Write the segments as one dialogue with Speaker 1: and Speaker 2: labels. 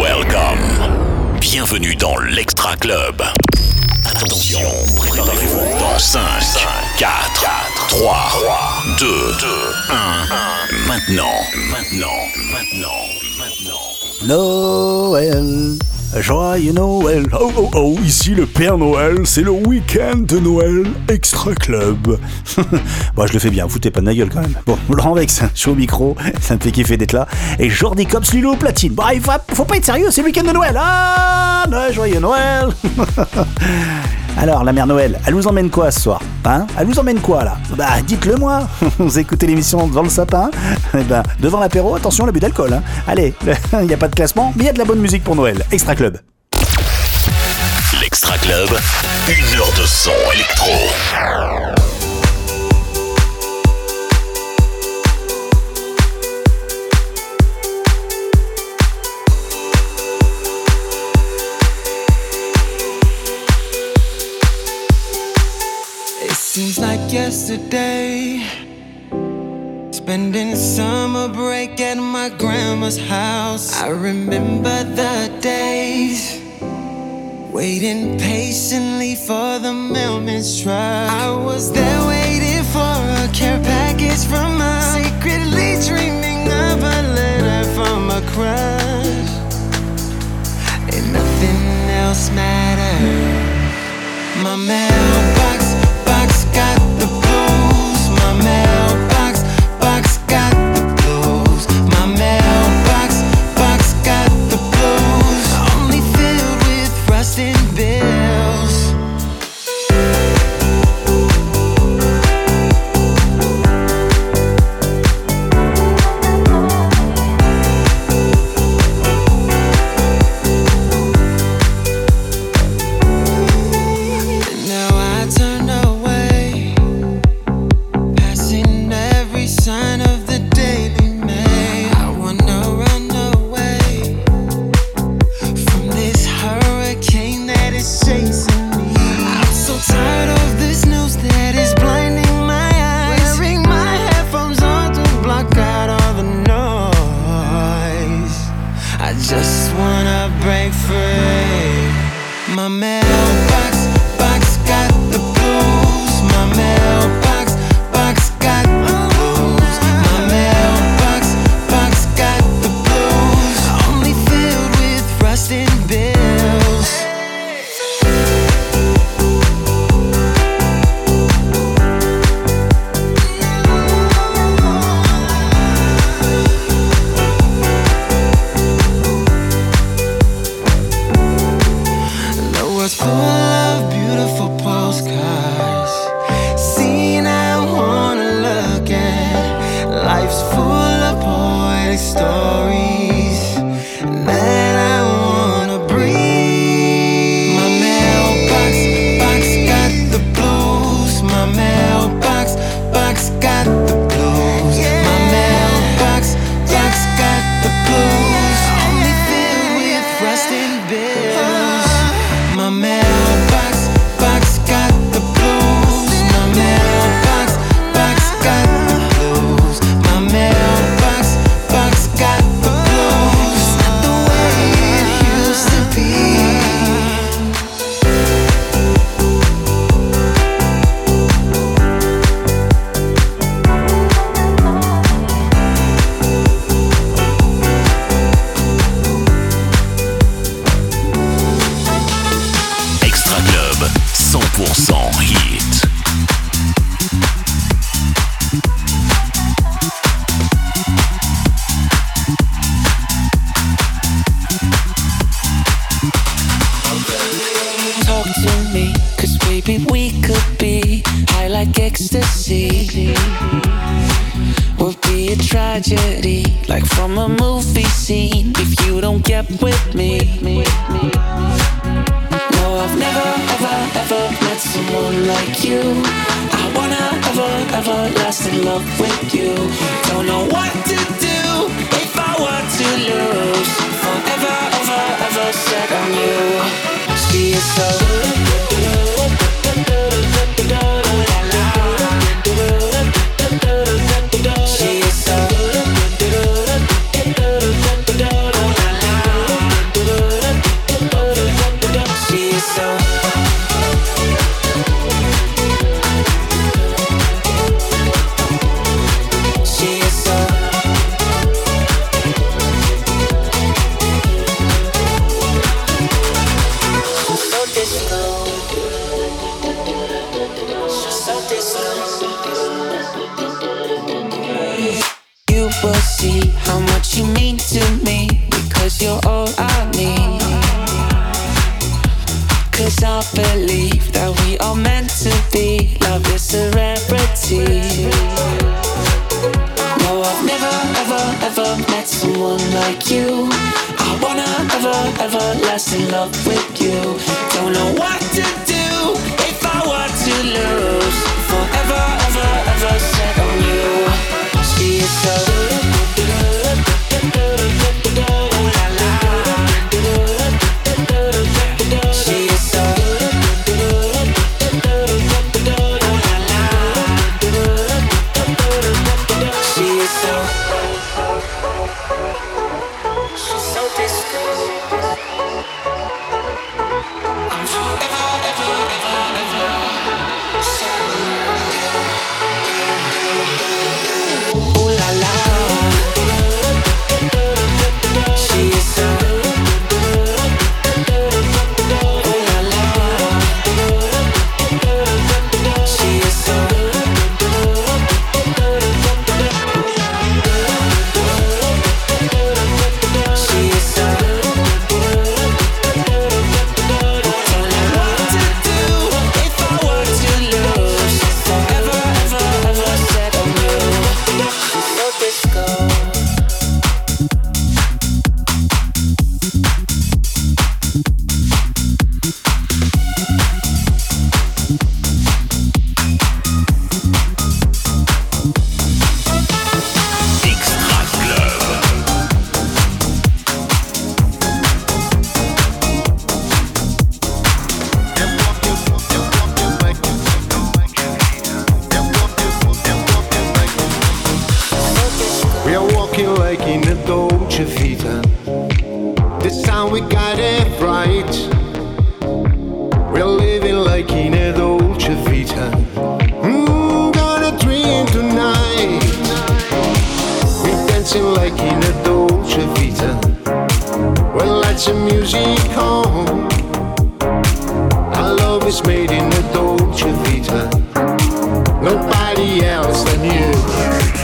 Speaker 1: Welcome. Bienvenue dans l'Extra Club. Attention, préparez-vous dans 5, 4, 3, 2, 1. Maintenant, maintenant, maintenant, maintenant.
Speaker 2: Noël, joyeux Noël. Oh oh oh, ici le Père Noël, c'est le week-end de Noël Extra Club. bon, je le fais bien, foutez pas de ma gueule quand même. Bon, Laurent Vex, je suis au micro, ça me fait kiffer d'être là. Et Jordi Cops, Lilo platine. Bon, il faut, faut pas être sérieux, c'est le week-end de Noël. Ah, Noël, joyeux Noël. Alors, la mère Noël, elle vous emmène quoi ce soir? Hein Elle vous emmène quoi là? Bah, dites-le moi Vous écoutez l'émission devant le sapin Eh ben, devant l'apéro, attention, l'abus d'alcool. Hein. Allez, il n'y a pas de classement, mais il y a de la bonne musique pour Noël. Extra Club.
Speaker 1: L'Extra Club, une heure de son électro.
Speaker 3: Like yesterday. Spending summer break at my grandma's house. I remember the days. Waiting patiently for the mailman's truck. I was there waiting for a care package from her. Secretly dreaming of a letter from a crush. And nothing else mattered. My mailbox
Speaker 4: in love with
Speaker 5: This time we got it right. We're living like in a Dolce Vita. Mm, gonna dream tonight. We're dancing like in a Dolce Vita. Well, lights and music on. Our love is made in a Dolce Vita. Nobody else than you.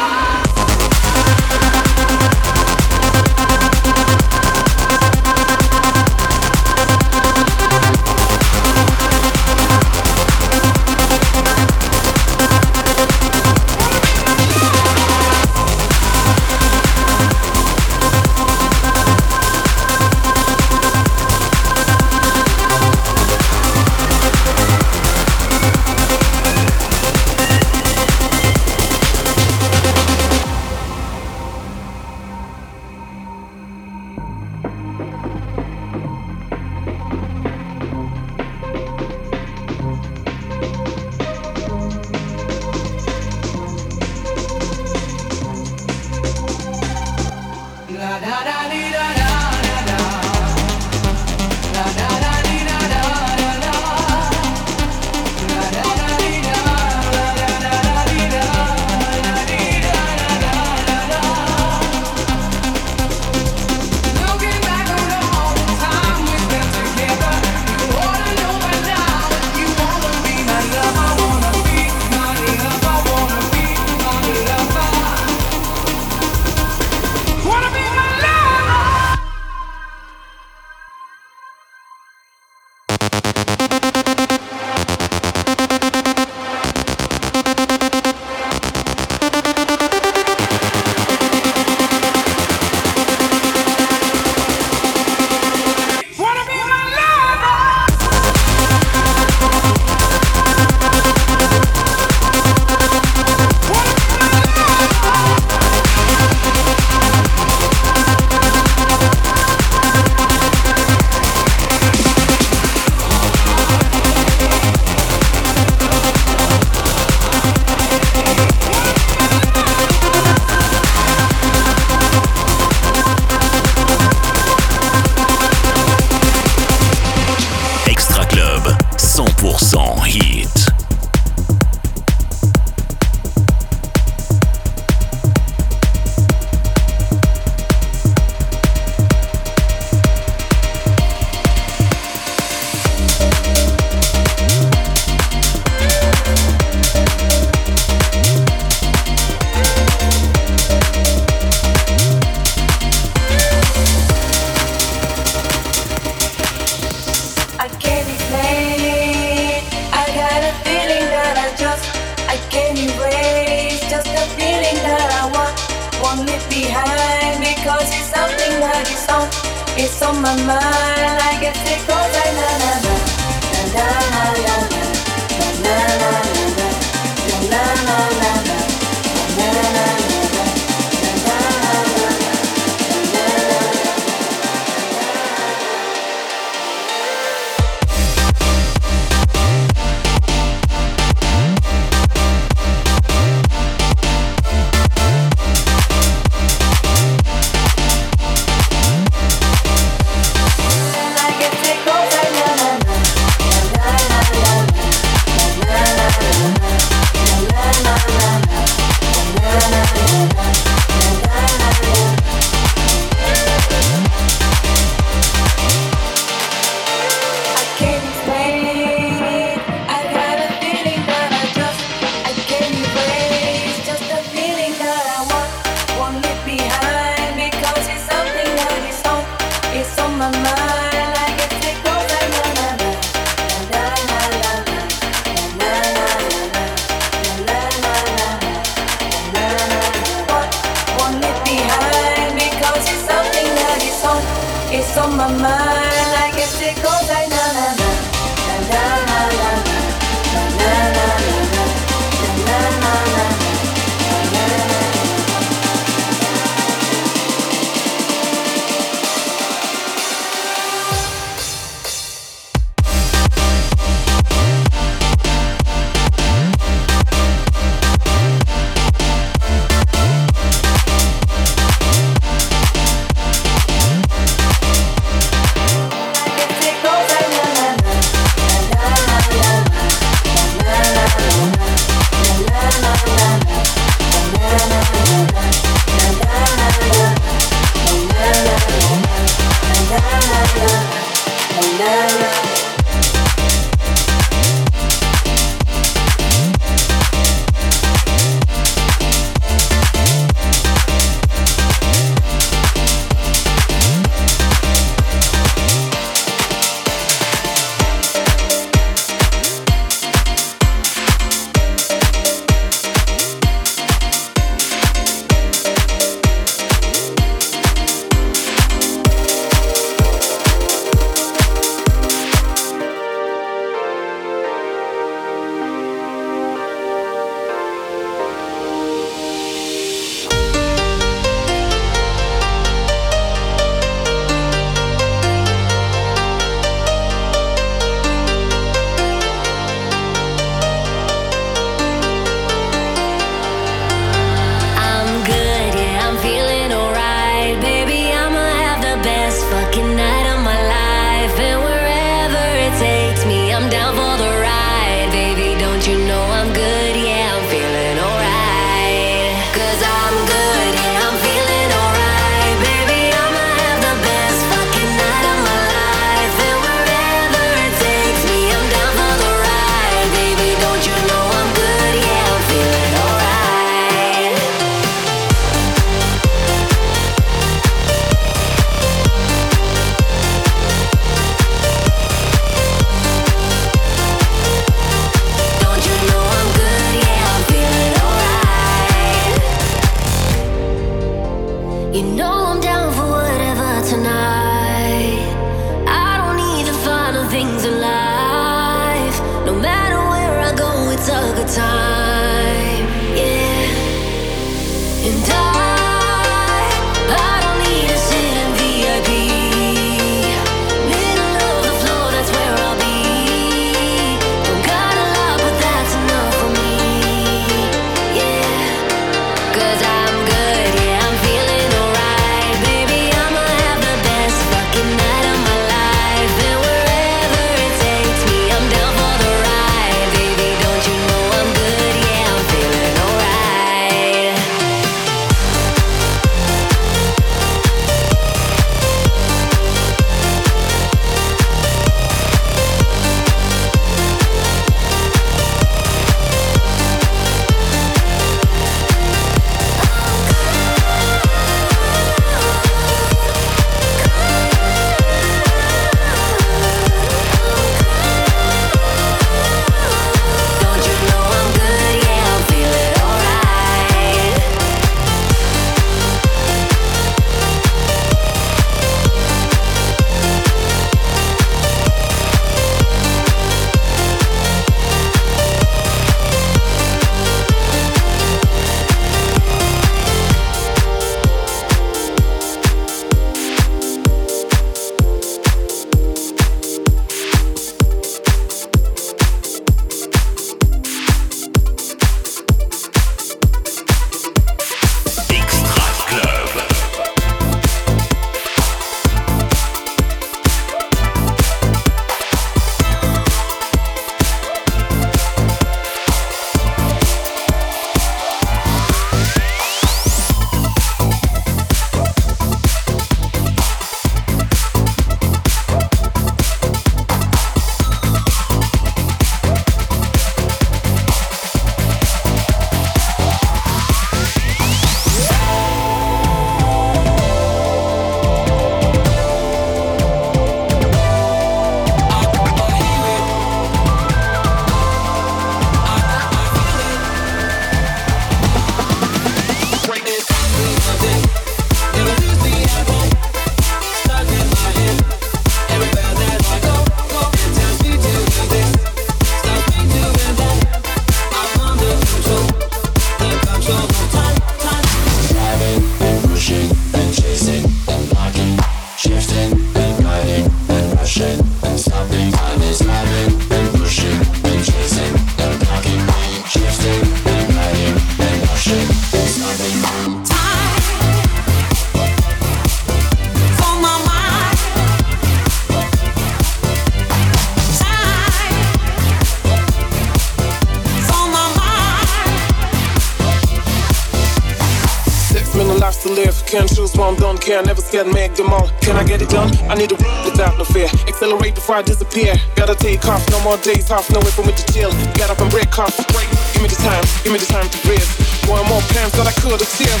Speaker 5: Never
Speaker 6: make them all. Can I get it done? I need to without no fear. Accelerate before I disappear. Gotta take off, no more days off, no way for me to chill. Get up and break off. Break. Give me the time, give me the time to breathe. One more plans that I could have sealed.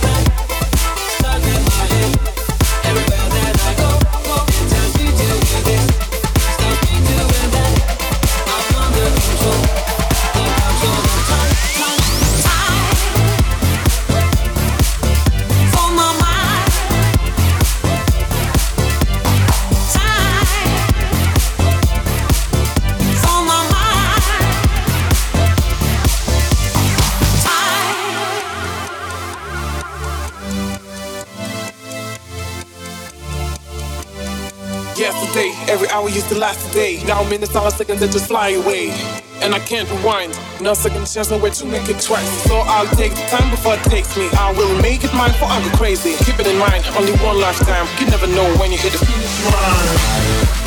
Speaker 4: For
Speaker 6: used to last day. Now minutes, all seconds that just fly away. And I can't rewind. No second chance, nowhere to make it twice. So I'll take the time before it takes me. I will make it mine for I go crazy. Keep it in mind, only one lifetime. You never know when you hit the finish line.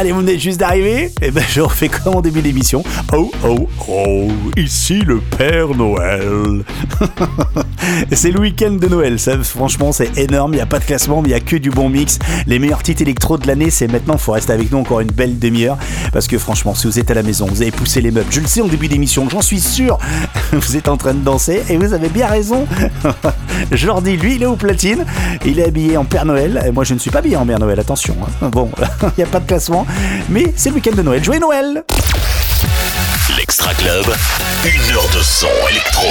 Speaker 2: Allez, vous venez juste d'arriver Eh ben, je refais comme en début d'émission. Oh, oh, oh, ici le Père Noël. c'est le week-end de Noël, ça, franchement, c'est énorme. Il n'y a pas de classement, mais il n'y a que du bon mix. Les meilleurs titres électro de l'année, c'est maintenant. faut rester avec nous encore une belle demi-heure. Parce que franchement, si vous êtes à la maison, vous avez poussé les meubles. Je le sais en début d'émission, j'en suis sûr. Vous êtes en train de danser et vous avez bien raison. Jordi, lui, il est au platine. Il est habillé en Père Noël. Moi, je ne suis pas habillé en Père Noël, attention. hein. Bon, il n'y a pas de classement. Mais c'est le week-end de Noël. Joyeux Noël
Speaker 7: L'Extra Club, une heure de son électro.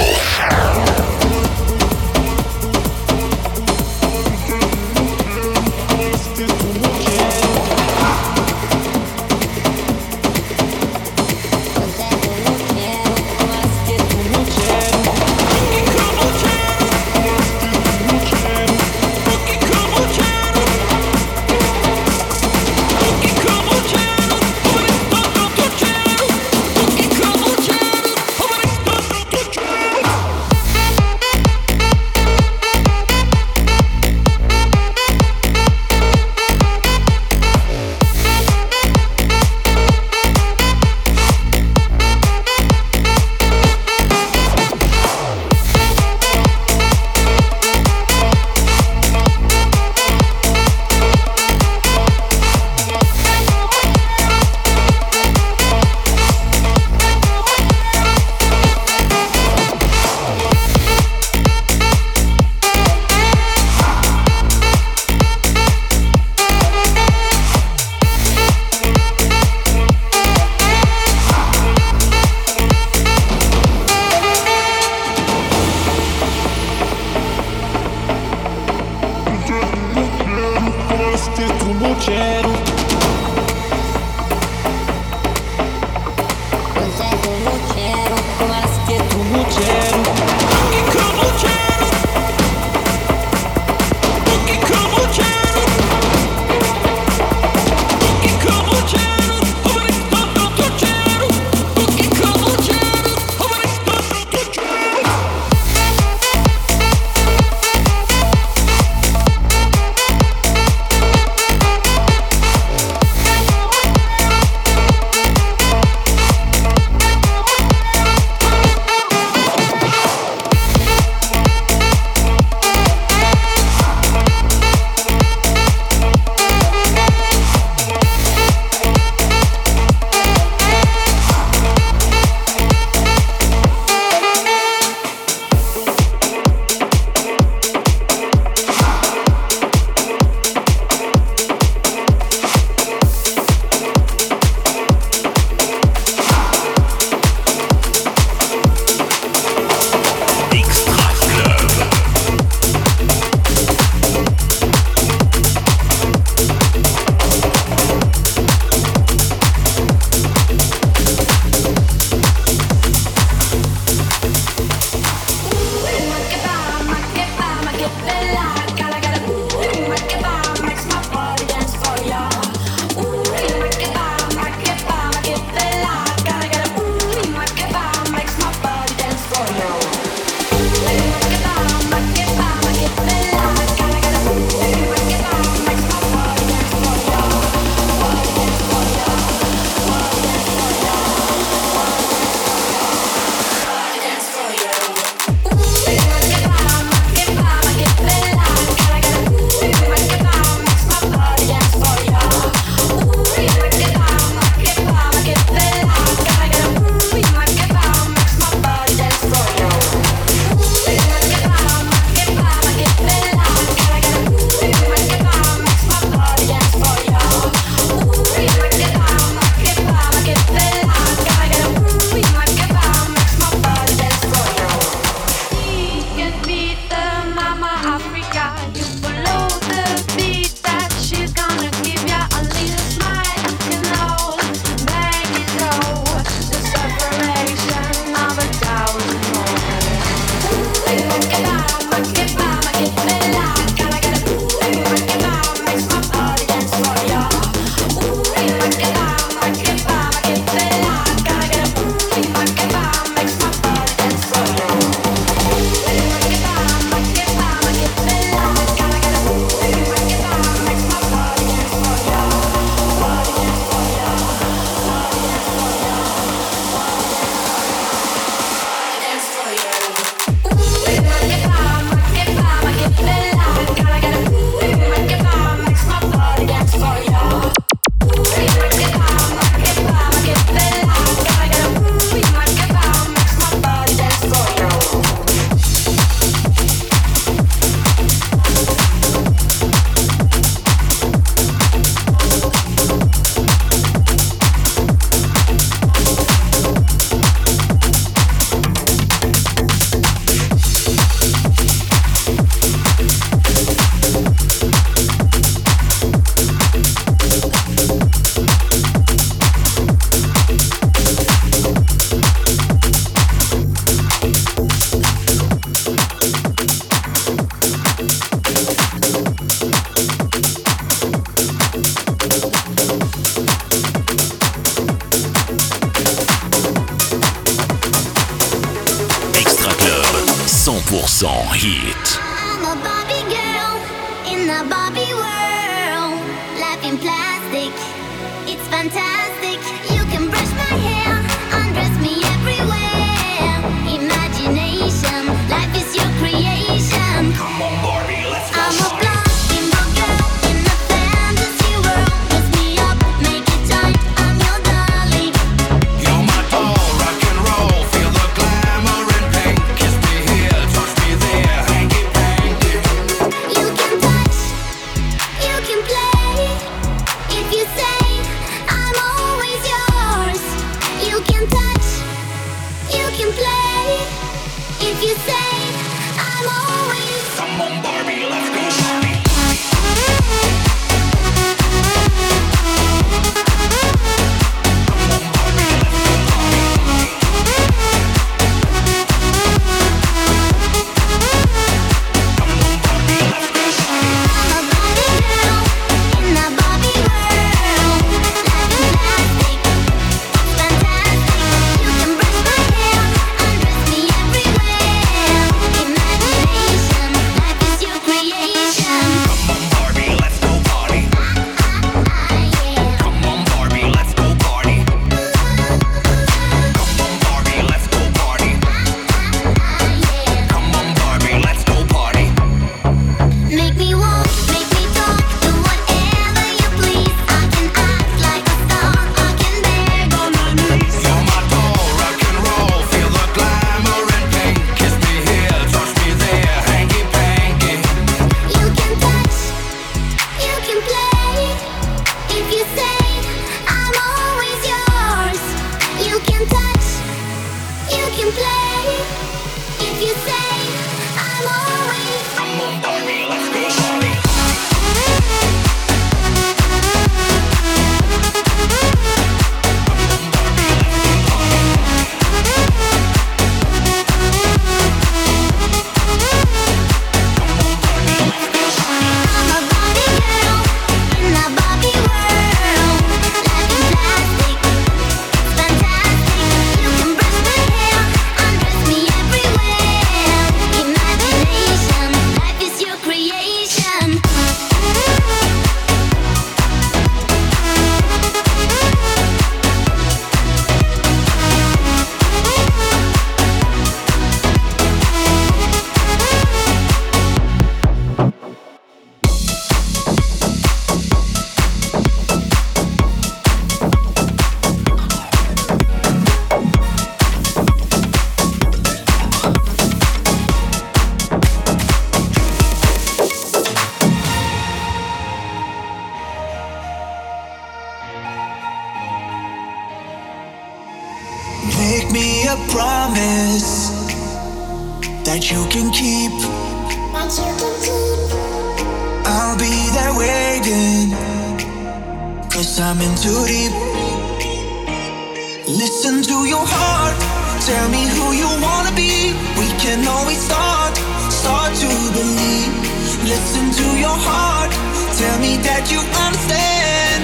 Speaker 3: that you understand.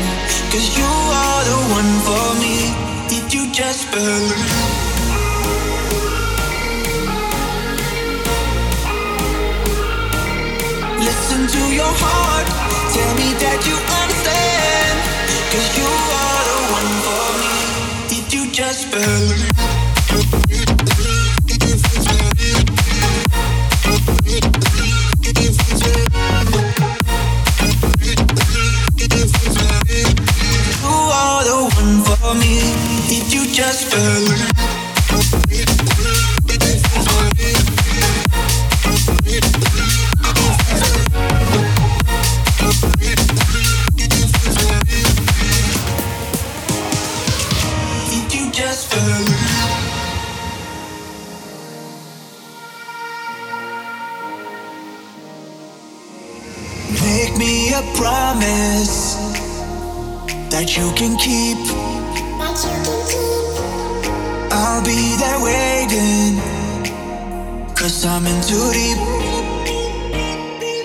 Speaker 3: Cause you are the one for me. Did you just believe? Listen to your heart. Tell me that you understand. Cause you are the one for me. Did you just believe? just fell Cause I'm in too deep.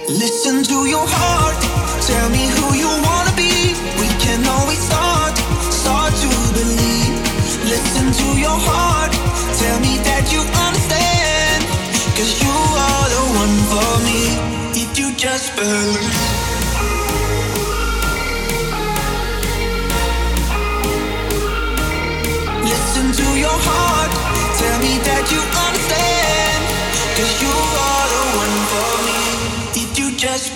Speaker 3: Listen to your heart. Tell me who you wanna be. We can always start, start to believe. Listen to your heart. Tell me that you understand. Cause you are the one for me. If you just
Speaker 8: believe.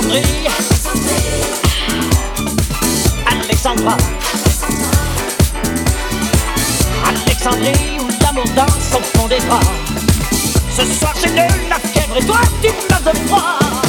Speaker 8: Alexandrie. Alexandra. Alexandrie où l'amour danse au fond des bras. Ce soir j'ai de la fièvre et toi tu me de froid.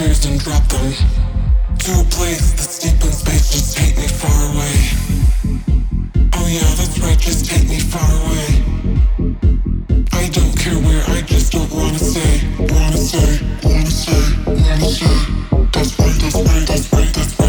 Speaker 9: fears and drop them to a place that's deep in space. Just take me far away. Oh yeah, that's right. Just take me far away. I don't care where. I just don't wanna say, wanna say, wanna say, wanna say. That's right. That's right. That's right. That's right.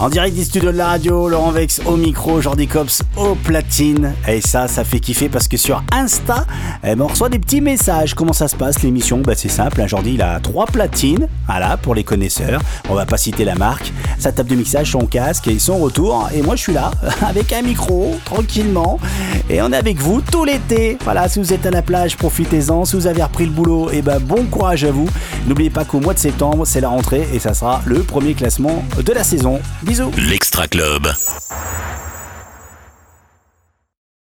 Speaker 2: En direct du studio de la radio, Laurent Vex au micro, Jordi Cops au platine. Et ça, ça fait kiffer parce que sur Insta, eh ben, on reçoit des petits messages. Comment ça se passe l'émission? Bah, C'est simple, hein, Jordi il a trois platines, voilà, pour les connaisseurs. On va pas citer la marque. Sa table de mixage, son casque et son retour. Et moi je suis là, avec un micro, tranquillement. Et on est avec vous tout l'été. Voilà, si vous êtes à la plage, profitez-en. Si vous avez repris le boulot, et ben bon courage à vous. N'oubliez pas qu'au mois de septembre, c'est la rentrée et ça sera le premier classement de la saison. Bisous
Speaker 1: L'Extra Club,